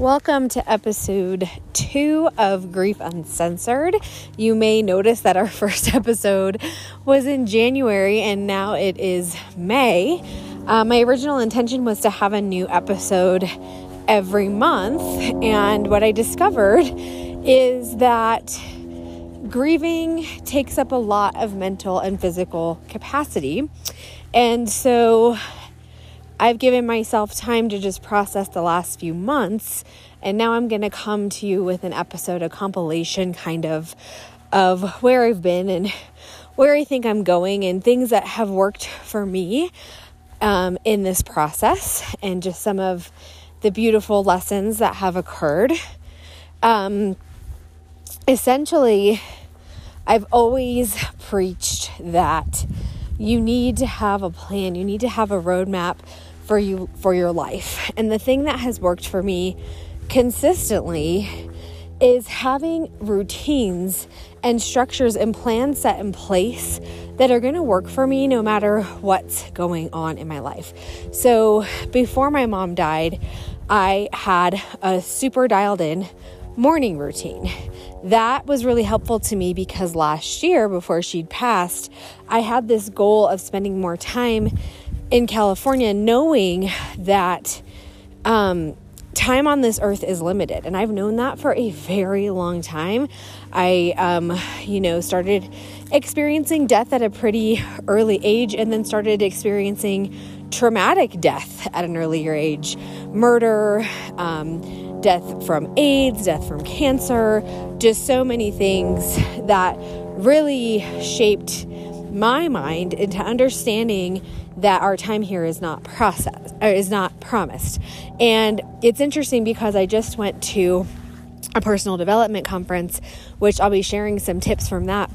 Welcome to episode two of Grief Uncensored. You may notice that our first episode was in January and now it is May. Uh, my original intention was to have a new episode every month, and what I discovered is that grieving takes up a lot of mental and physical capacity. And so I've given myself time to just process the last few months, and now I'm going to come to you with an episode, a compilation kind of of where I've been and where I think I'm going, and things that have worked for me um, in this process, and just some of the beautiful lessons that have occurred. Um, essentially, I've always preached that you need to have a plan, you need to have a roadmap for you for your life. And the thing that has worked for me consistently is having routines and structures and plans set in place that are going to work for me no matter what's going on in my life. So, before my mom died, I had a super dialed in morning routine. That was really helpful to me because last year, before she'd passed, I had this goal of spending more time in California, knowing that um, time on this earth is limited. And I've known that for a very long time. I, um, you know, started experiencing death at a pretty early age and then started experiencing traumatic death at an earlier age murder, um, death from AIDS, death from cancer, just so many things that really shaped my mind into understanding that our time here is not processed or is not promised. And it's interesting because I just went to a personal development conference, which I'll be sharing some tips from that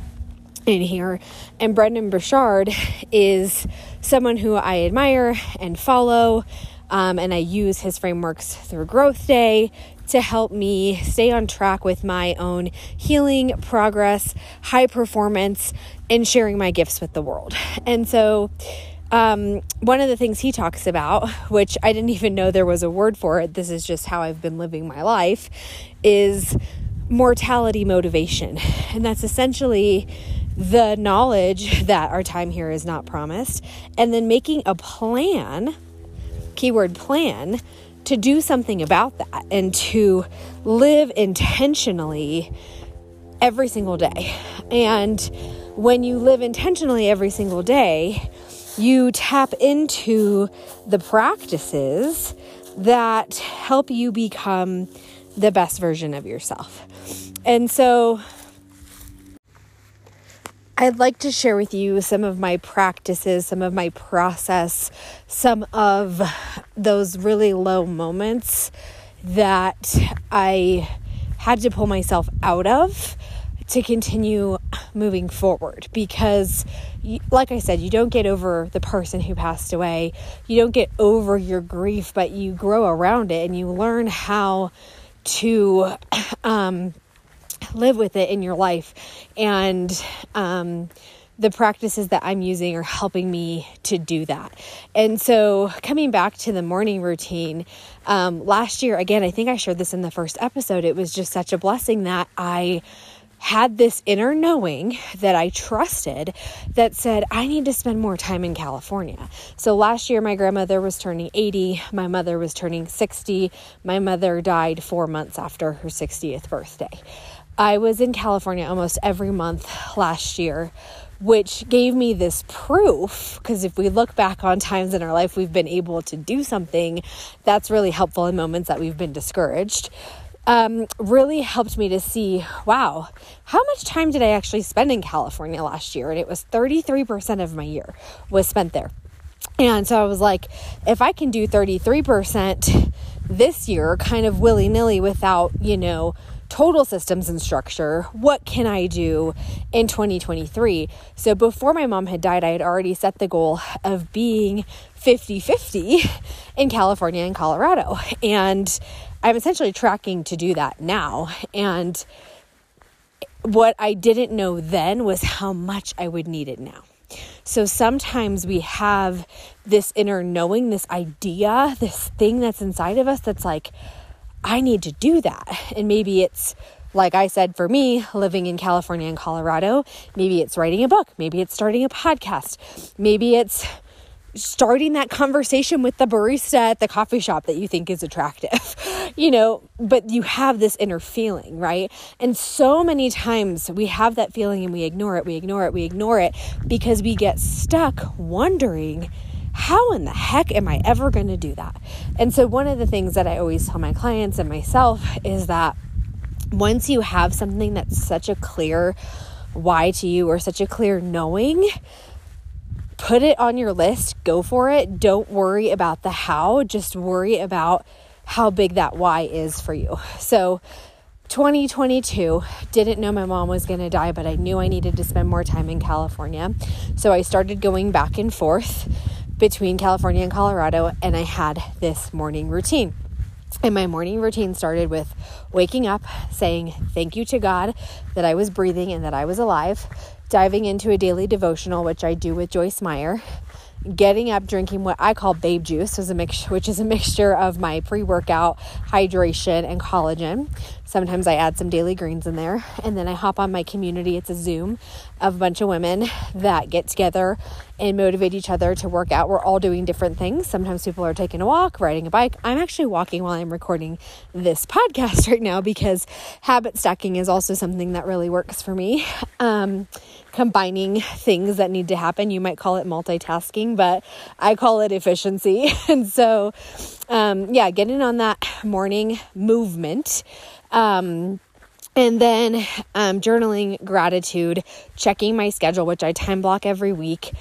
in here. And Brendon Burchard is someone who I admire and follow. Um, and I use his frameworks through Growth Day to help me stay on track with my own healing, progress, high performance, and sharing my gifts with the world. And so, um, one of the things he talks about, which I didn't even know there was a word for it, this is just how I've been living my life, is mortality motivation. And that's essentially the knowledge that our time here is not promised, and then making a plan, keyword plan, to do something about that and to live intentionally every single day. And when you live intentionally every single day, you tap into the practices that help you become the best version of yourself. And so I'd like to share with you some of my practices, some of my process, some of those really low moments that I had to pull myself out of to continue moving forward because like I said, you don't get over the person who passed away. You don't get over your grief, but you grow around it and you learn how to um, live with it in your life. And um, the practices that I'm using are helping me to do that. And so, coming back to the morning routine, um, last year, again, I think I shared this in the first episode, it was just such a blessing that I had this inner knowing that I trusted that said, I need to spend more time in California. So last year, my grandmother was turning 80, my mother was turning 60. My mother died four months after her 60th birthday. I was in California almost every month last year, which gave me this proof. Because if we look back on times in our life we've been able to do something, that's really helpful in moments that we've been discouraged um, really helped me to see wow, how much time did I actually spend in California last year? And it was 33% of my year was spent there. And so I was like, if I can do 33% this year, kind of willy nilly without, you know, total systems and structure, what can I do in 2023? So before my mom had died, I had already set the goal of being 50 50 in California and Colorado. And I'm essentially tracking to do that now. And what I didn't know then was how much I would need it now. So sometimes we have this inner knowing, this idea, this thing that's inside of us that's like, I need to do that. And maybe it's like I said, for me, living in California and Colorado, maybe it's writing a book, maybe it's starting a podcast, maybe it's starting that conversation with the barista at the coffee shop that you think is attractive, you know, but you have this inner feeling, right? And so many times we have that feeling and we ignore it, we ignore it, we ignore it because we get stuck wondering how in the heck am I ever going to do that? And so, one of the things that I always tell my clients and myself is that once you have something that's such a clear why to you or such a clear knowing, put it on your list, go for it. Don't worry about the how, just worry about how big that why is for you. So, 2022, didn't know my mom was going to die, but I knew I needed to spend more time in California. So I started going back and forth between California and Colorado, and I had this morning routine. And my morning routine started with waking up, saying thank you to God that I was breathing and that I was alive, diving into a daily devotional, which I do with Joyce Meyer, getting up, drinking what I call babe juice, is a mix, which is a mixture of my pre workout, hydration, and collagen. Sometimes I add some daily greens in there. And then I hop on my community. It's a Zoom of a bunch of women that get together and motivate each other to work out. We're all doing different things. Sometimes people are taking a walk, riding a bike. I'm actually walking while I'm recording this podcast right now because habit stacking is also something that really works for me. Um, combining things that need to happen. You might call it multitasking, but I call it efficiency. and so, um, yeah, getting on that morning movement. Um, and then um, journaling gratitude, checking my schedule, which I time block every week,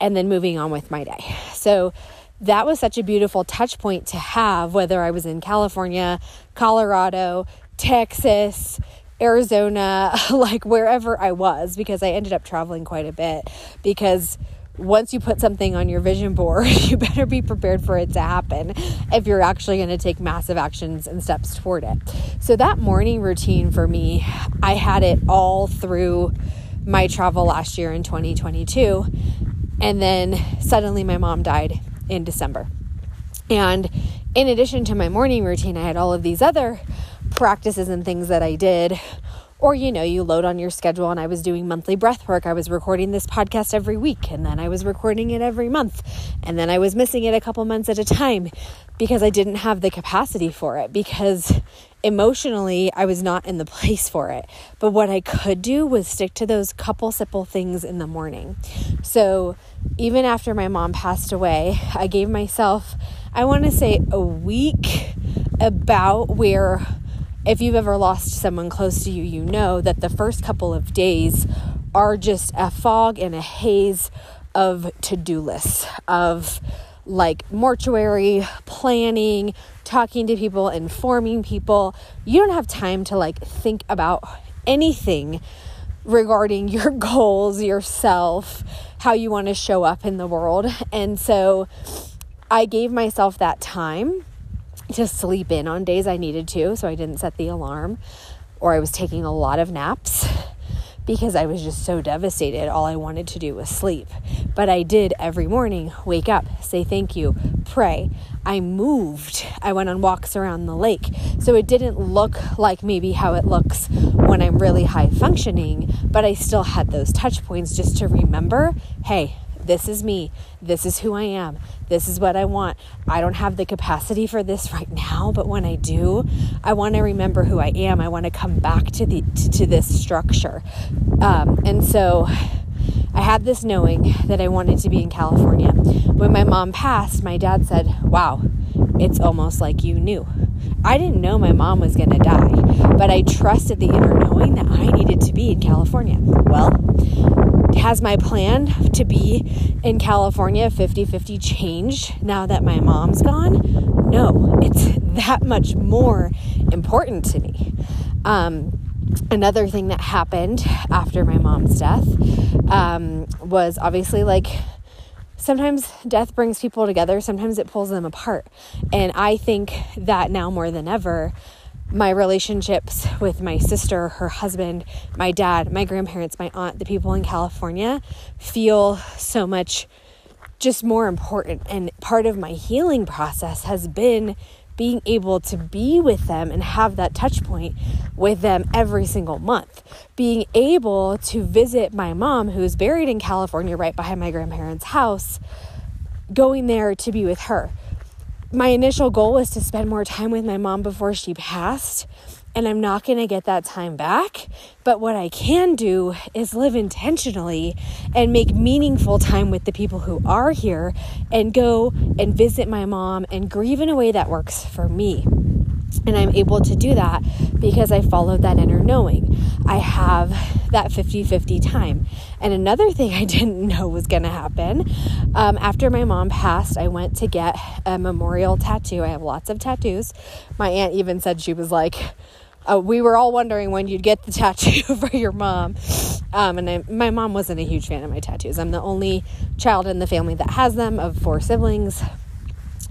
and then moving on with my day. So that was such a beautiful touch point to have, whether I was in California, Colorado, Texas, Arizona, like wherever I was, because I ended up traveling quite a bit. Because once you put something on your vision board, you better be prepared for it to happen if you're actually going to take massive actions and steps toward it. So, that morning routine for me, I had it all through my travel last year in 2022. And then suddenly my mom died in December. And in addition to my morning routine, I had all of these other practices and things that I did. Or, you know, you load on your schedule, and I was doing monthly breath work. I was recording this podcast every week, and then I was recording it every month. And then I was missing it a couple months at a time because I didn't have the capacity for it, because emotionally I was not in the place for it. But what I could do was stick to those couple simple things in the morning. So even after my mom passed away, I gave myself, I want to say, a week about where if you've ever lost someone close to you, you know that the first couple of days are just a fog and a haze of to do lists, of like mortuary planning, talking to people, informing people. You don't have time to like think about anything regarding your goals, yourself, how you want to show up in the world. And so I gave myself that time to sleep in on days I needed to, so I didn't set the alarm, or I was taking a lot of naps because I was just so devastated. All I wanted to do was sleep. But I did every morning wake up, say thank you, pray. I moved. I went on walks around the lake. So it didn't look like maybe how it looks when I'm really high functioning, but I still had those touch points just to remember hey, this is me. This is who I am. This is what I want. I don't have the capacity for this right now, but when I do, I want to remember who I am. I want to come back to the to, to this structure. Um, and so I had this knowing that I wanted to be in California. When my mom passed, my dad said, "Wow, it's almost like you knew." I didn't know my mom was going to die, but I trusted the inner knowing that I needed to be in California. Well, has my plan to be in California 50 50 changed now that my mom's gone? No, it's that much more important to me. Um, another thing that happened after my mom's death um, was obviously like sometimes death brings people together, sometimes it pulls them apart. And I think that now more than ever, my relationships with my sister, her husband, my dad, my grandparents, my aunt, the people in California feel so much just more important. And part of my healing process has been being able to be with them and have that touch point with them every single month. Being able to visit my mom, who's buried in California right behind my grandparents' house, going there to be with her. My initial goal was to spend more time with my mom before she passed and I'm not going to get that time back. But what I can do is live intentionally and make meaningful time with the people who are here and go and visit my mom and grieve in a way that works for me. And I'm able to do that because I followed that inner knowing. I have that 50 50 time. And another thing I didn't know was going to happen um, after my mom passed, I went to get a memorial tattoo. I have lots of tattoos. My aunt even said she was like, uh, we were all wondering when you'd get the tattoo for your mom. Um, and I, my mom wasn't a huge fan of my tattoos. I'm the only child in the family that has them of four siblings.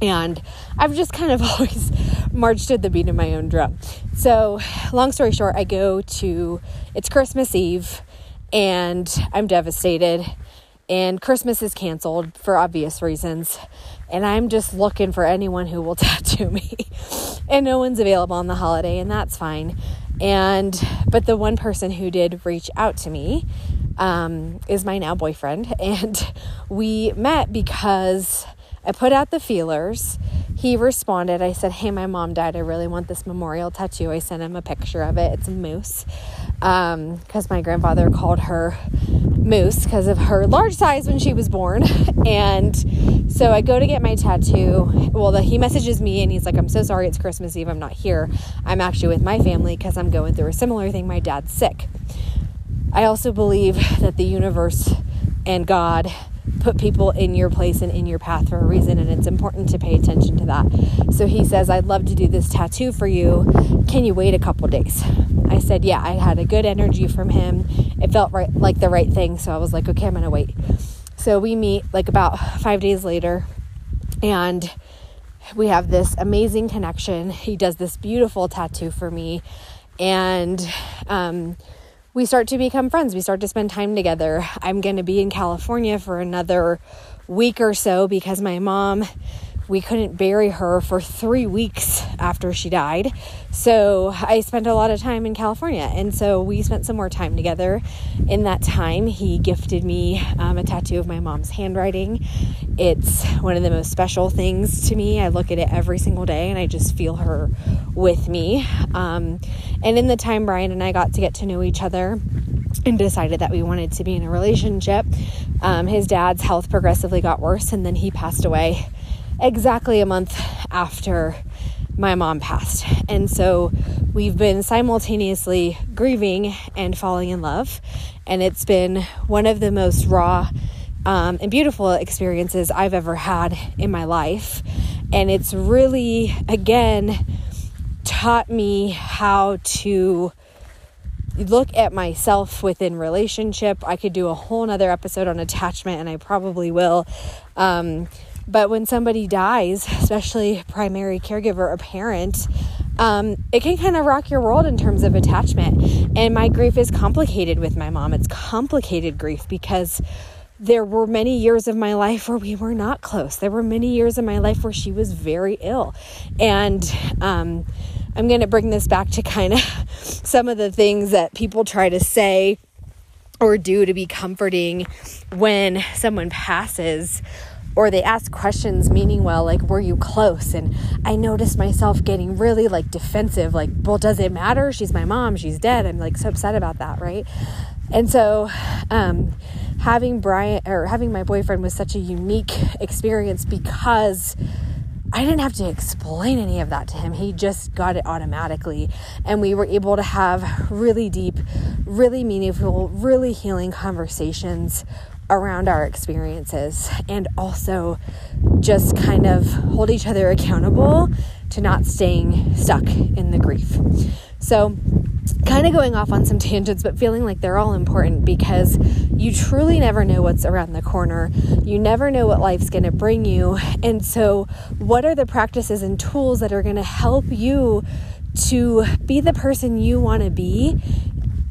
And I've just kind of always marched to the beat of my own drum. So, long story short, I go to, it's Christmas Eve, and I'm devastated. And Christmas is canceled for obvious reasons. And I'm just looking for anyone who will tattoo me and no one's available on the holiday, and that's fine. And but the one person who did reach out to me um, is my now boyfriend, and we met because I put out the feelers. He responded. I said, Hey, my mom died. I really want this memorial tattoo. I sent him a picture of it. It's a moose because um, my grandfather called her Moose because of her large size when she was born. And so I go to get my tattoo. Well, the, he messages me and he's like, I'm so sorry it's Christmas Eve. I'm not here. I'm actually with my family because I'm going through a similar thing. My dad's sick. I also believe that the universe and God put people in your place and in your path for a reason, and it's important to pay attention to that. So he says, I'd love to do this tattoo for you. Can you wait a couple days? I said, Yeah, I had a good energy from him. It felt right like the right thing. So I was like, Okay, I'm gonna wait. So we meet like about five days later, and we have this amazing connection. He does this beautiful tattoo for me, and um, we start to become friends. We start to spend time together. I'm going to be in California for another week or so because my mom we couldn't bury her for three weeks after she died. So I spent a lot of time in California. And so we spent some more time together. In that time, he gifted me um, a tattoo of my mom's handwriting. It's one of the most special things to me. I look at it every single day and I just feel her with me. Um, and in the time, Brian and I got to get to know each other and decided that we wanted to be in a relationship. Um, his dad's health progressively got worse, and then he passed away exactly a month after my mom passed. And so we've been simultaneously grieving and falling in love. And it's been one of the most raw um, and beautiful experiences I've ever had in my life. And it's really, again, taught me how to look at myself within relationship. I could do a whole nother episode on attachment, and I probably will. Um, but when somebody dies, especially primary caregiver or parent, um, it can kind of rock your world in terms of attachment. And my grief is complicated with my mom. It's complicated grief because there were many years of my life where we were not close. There were many years of my life where she was very ill. And um, I'm going to bring this back to kind of some of the things that people try to say or do to be comforting when someone passes or they ask questions meaning well like were you close and i noticed myself getting really like defensive like well does it matter she's my mom she's dead i'm like so upset about that right and so um having brian or having my boyfriend was such a unique experience because I didn't have to explain any of that to him. He just got it automatically. And we were able to have really deep, really meaningful, really healing conversations around our experiences and also just kind of hold each other accountable to not staying stuck in the grief. So, kind of going off on some tangents, but feeling like they're all important because you truly never know what's around the corner. You never know what life's going to bring you. And so, what are the practices and tools that are going to help you to be the person you want to be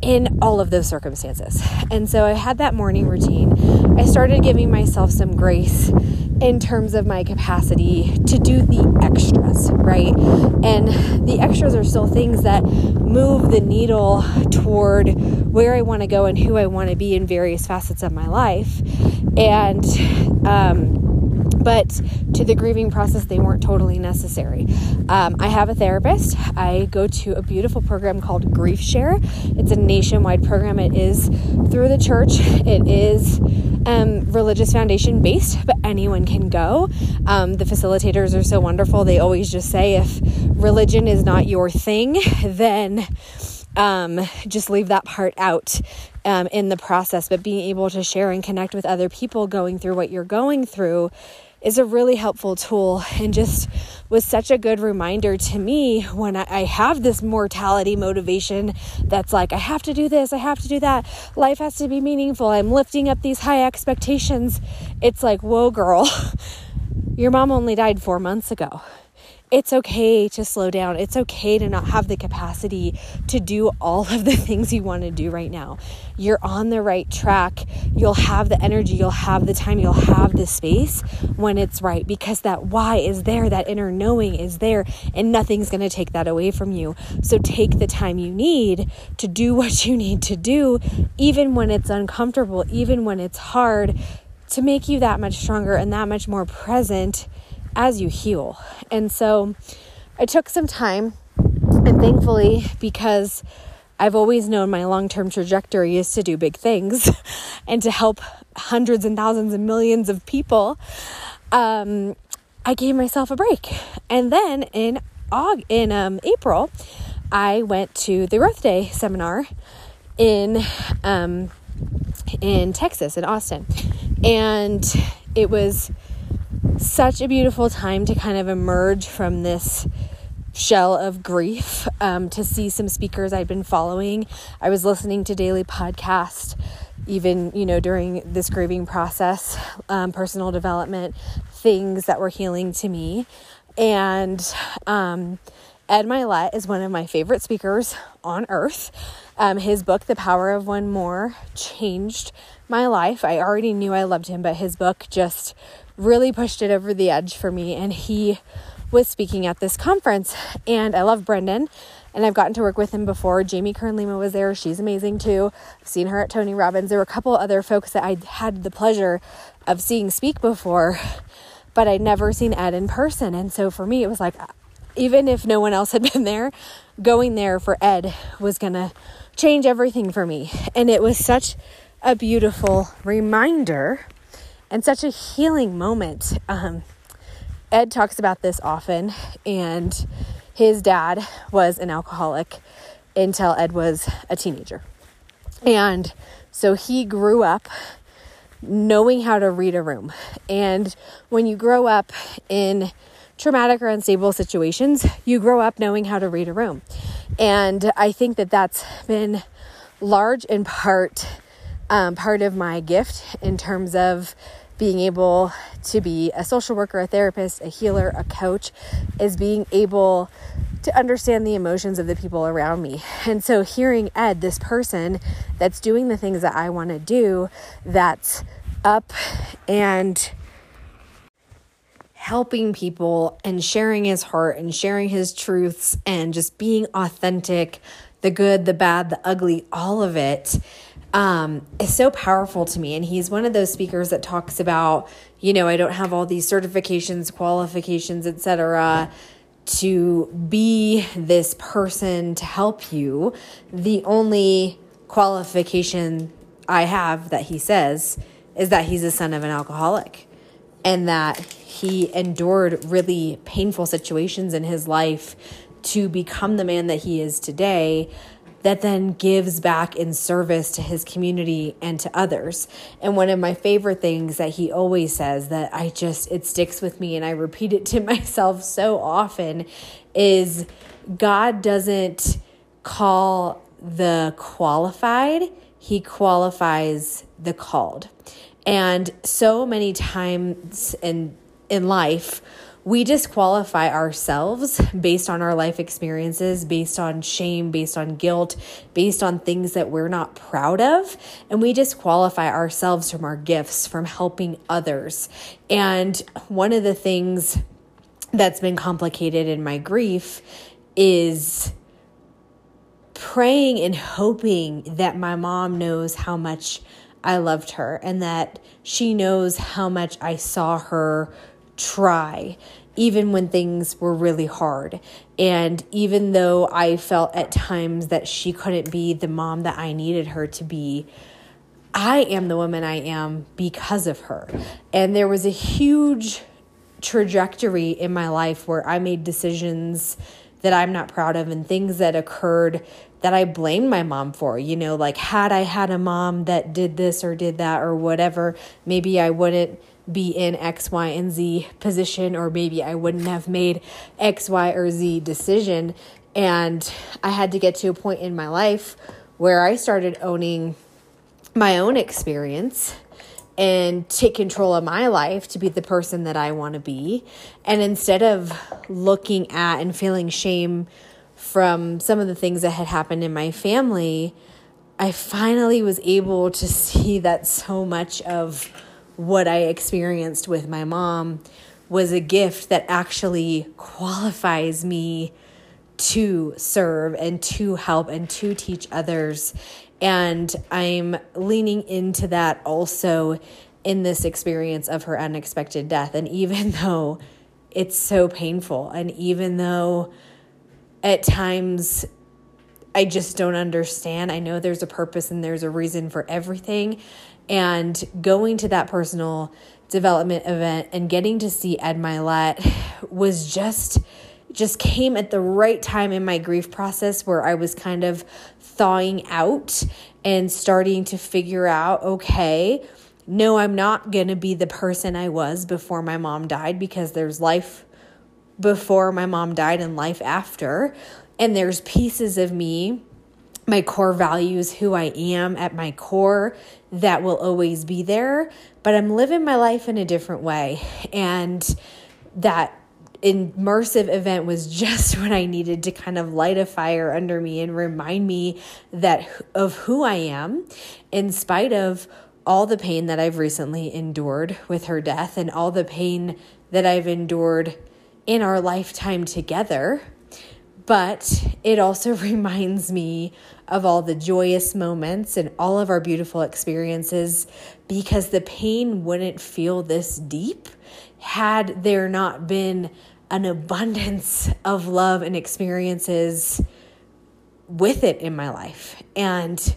in all of those circumstances. And so I had that morning routine. I started giving myself some grace in terms of my capacity to do the extras, right? And the extras are still things that move the needle toward where I want to go and who I want to be in various facets of my life. And, um, but to the grieving process, they weren't totally necessary. Um, I have a therapist. I go to a beautiful program called GriefShare. It's a nationwide program. It is through the church. It is um, religious foundation based, but anyone can go. Um, the facilitators are so wonderful. They always just say if religion is not your thing, then um, just leave that part out um, in the process. But being able to share and connect with other people going through what you're going through is a really helpful tool and just was such a good reminder to me when I, I, have this mortality motivation that's like, I have to do this, I have to do that, life has to be meaningful, I'm lifting up these high expectations. It's like, whoa, girl, your mom only died four months ago it's okay to slow down. It's okay to not have the capacity to do all of the things you want to do right now. You're on the right track. You'll have the energy, you'll have the time, you'll have the space when it's right because that why is there, that inner knowing is there, and nothing's going to take that away from you. So take the time you need to do what you need to do, even when it's uncomfortable, even when it's hard, to make you that much stronger and that much more present as you heal. And so I took some time, and thankfully, because I've always known my long term trajectory is to do big things and to help hundreds and thousands and millions of people, um, I gave myself a break. And then in Aug- in um, April, I went to the Earth Day seminar in um, in Texas, in Austin, and it was such a beautiful time to kind of emerge from this shell of grief um, to see some speakers I'd been following. I was listening to daily podcast even you know during this grieving process um, personal development things that were healing to me. And um, ed mylett is one of my favorite speakers on earth. Um, his book the power of one more changed my life. I already knew i loved him but his book just really pushed it over the edge for me. And he was speaking at this conference. And I love Brendon. and I've gotten to work with him before. Jamie Kern Lima was there. She's amazing too. I've seen her at Tony Robbins. There were a couple other folks that I had the pleasure of seeing speak before, but I'd never seen Ed in person. And so for me, it was like, even if no one else had been there, going there for Ed was going to change everything for me. And it was such a beautiful reminder and such a healing moment. Um, Ed talks about this often, and his dad was an alcoholic until Ed was a teenager. And so he grew up knowing how to read a room. And when you grow up in traumatic or unstable situations, you grow up knowing how to read a room. And I think that that's been large in part um, part of my gift in terms of being able to be a social worker, a therapist, a healer, a coach, is being able to understand the emotions of the people around me. And so hearing Ed, this person that's doing the things that I want to do, that's up and helping people and sharing his heart and sharing his truths and just being authentic, the good, the bad, the ugly, all of it um, is so powerful to me. And he's one of those speakers that talks about, you know, I don't have all these certifications, qualifications, etc. to be this person to help you. The only qualification I have that he says is that he's the son of an alcoholic and that he endured really painful situations in his life to become the man that he is today that then gives back in service to his community and to others. And one of my favorite things that he always says that I just, it sticks with me and I repeat it to myself so often is God doesn't call the qualified, He qualifies the called. And so many times in in life, we disqualify ourselves based on our life experiences, based on shame, based on guilt, based on things that we're not proud of. And we disqualify ourselves from our gifts, from helping others. And one of the things that's been complicated in my grief is praying and hoping that my mom knows how much I loved her and that she knows how much I saw her try, even when things were really hard. And even though I felt at times that she couldn't be the mom that I needed her to be, I am the woman I am because of her. And there was a huge trajectory in my life where I made decisions that I'm not proud of and things that occurred that I blamed my mom for. You know, like had I had a mom that did this or did that or whatever, maybe I wouldn't be in X, Y, and Z position, or maybe I wouldn't have made X, Y, or Z decision. And I had to get to a point in my life where I started owning my own experience and take control of my life to be the person that I want to be. And instead of looking at and feeling shame from some of the things that had happened in my family, I finally was able to see that so much of what I experienced with my mom was a gift that actually qualifies me to serve and to help and to teach others. And I'm leaning into that also in this experience of her unexpected death. And even though it's so painful, and even though at times I just don't understand, I know there's a purpose and there's a reason for everything. And going to that personal development event and getting to see Ed Mylett was just just came at the right time in my grief process where I was kind of thawing out and starting to figure out okay, no, I'm not going to be the person I was before my mom died because there's life before my mom died and life after. And there's pieces of me my core values, who I am at my core, that will always be there. But I'm living my life in a different way. And that immersive event was just what I needed to kind of light a fire under me and remind me that of who I am in spite of all the pain that I've recently endured with her death and all the pain that I've endured in our lifetime together but it also reminds me of all the joyous moments and all of our beautiful experiences because the pain wouldn't feel this deep had there not been an abundance of love and experiences with it in my life. And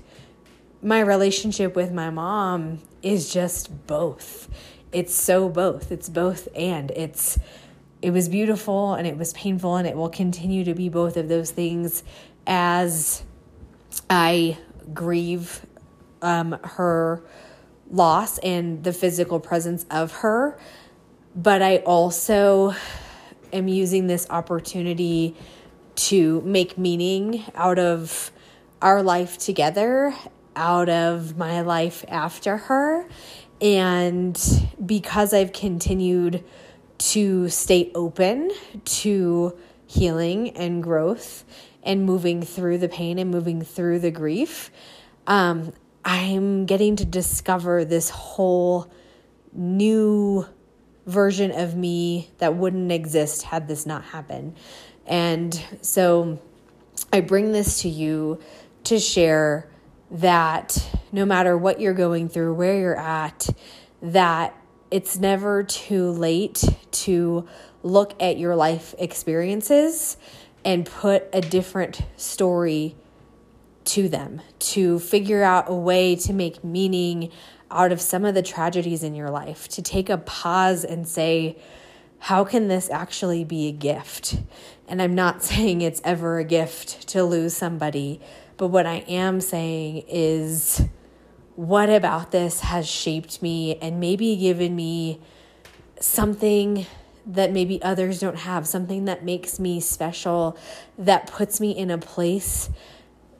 my relationship with my mom is just both. It's so both. It's both and it's it was beautiful and it was painful and it will continue to be both of those things as I grieve um, her loss and the physical presence of her. But I also am using this opportunity to make meaning out of our life together, out of my life after her. And because I've continued to stay open to healing and growth and moving through the pain and moving through the grief, um, I'm getting to discover this whole new version of me that wouldn't exist had this not happened. And so I bring this to you to share that no matter what you're going through, where you're at, that it's never too late to look at your life experiences and put a different story to them, to figure out a way to make meaning out of some of the tragedies in your life, to take a pause and say, how can this actually be a gift? And I'm not saying it's ever a gift to lose somebody, but what I am saying is what about this has shaped me and maybe given me something that maybe others don't have, something that makes me special, that puts me in a place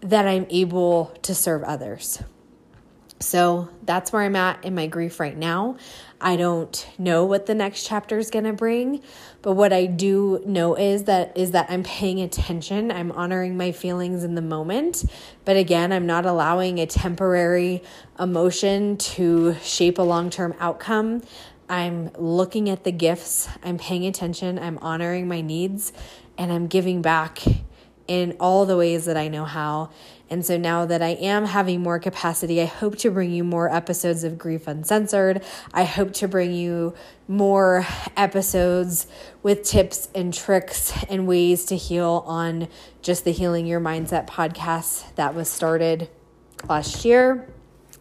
that I'm able to serve others. So that's where I'm at in my grief right now. I don't know what the next chapter is going to bring, but what I do know is that is that I'm paying attention. I'm honoring my feelings in the moment, but again, I'm not allowing a temporary emotion to shape a long-term outcome. I'm looking at the gifts, I'm paying attention, I'm honoring my needs, and I'm giving back in all the ways that I know how. And so now that I am having more capacity, I hope to bring you more episodes of Grief Uncensored. I hope to bring you more episodes with tips and tricks and ways to heal on just the Healing Your Mindset podcast that was started last year.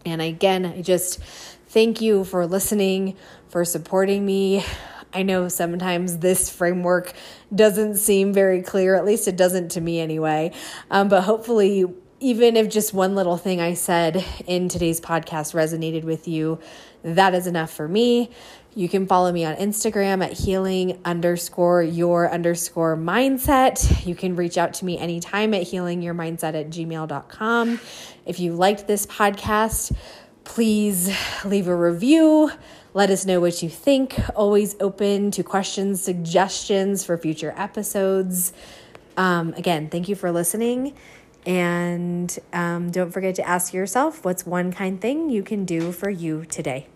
And again, I just thank you for listening, for supporting me. I know sometimes this framework doesn't seem very clear, at least it doesn't to me anyway. Um, but hopefully, even if just one little thing I said in today's podcast resonated with you, that is enough for me. You can follow me on Instagram at healing underscore your underscore mindset. You can reach out to me anytime at healingyourmindset at gmail.com. If you liked this podcast, please leave a review let us know what you think. Always open to questions, suggestions for future episodes. Um, again, thank you for listening. And um, don't forget to ask yourself what's one kind thing you can do for you today.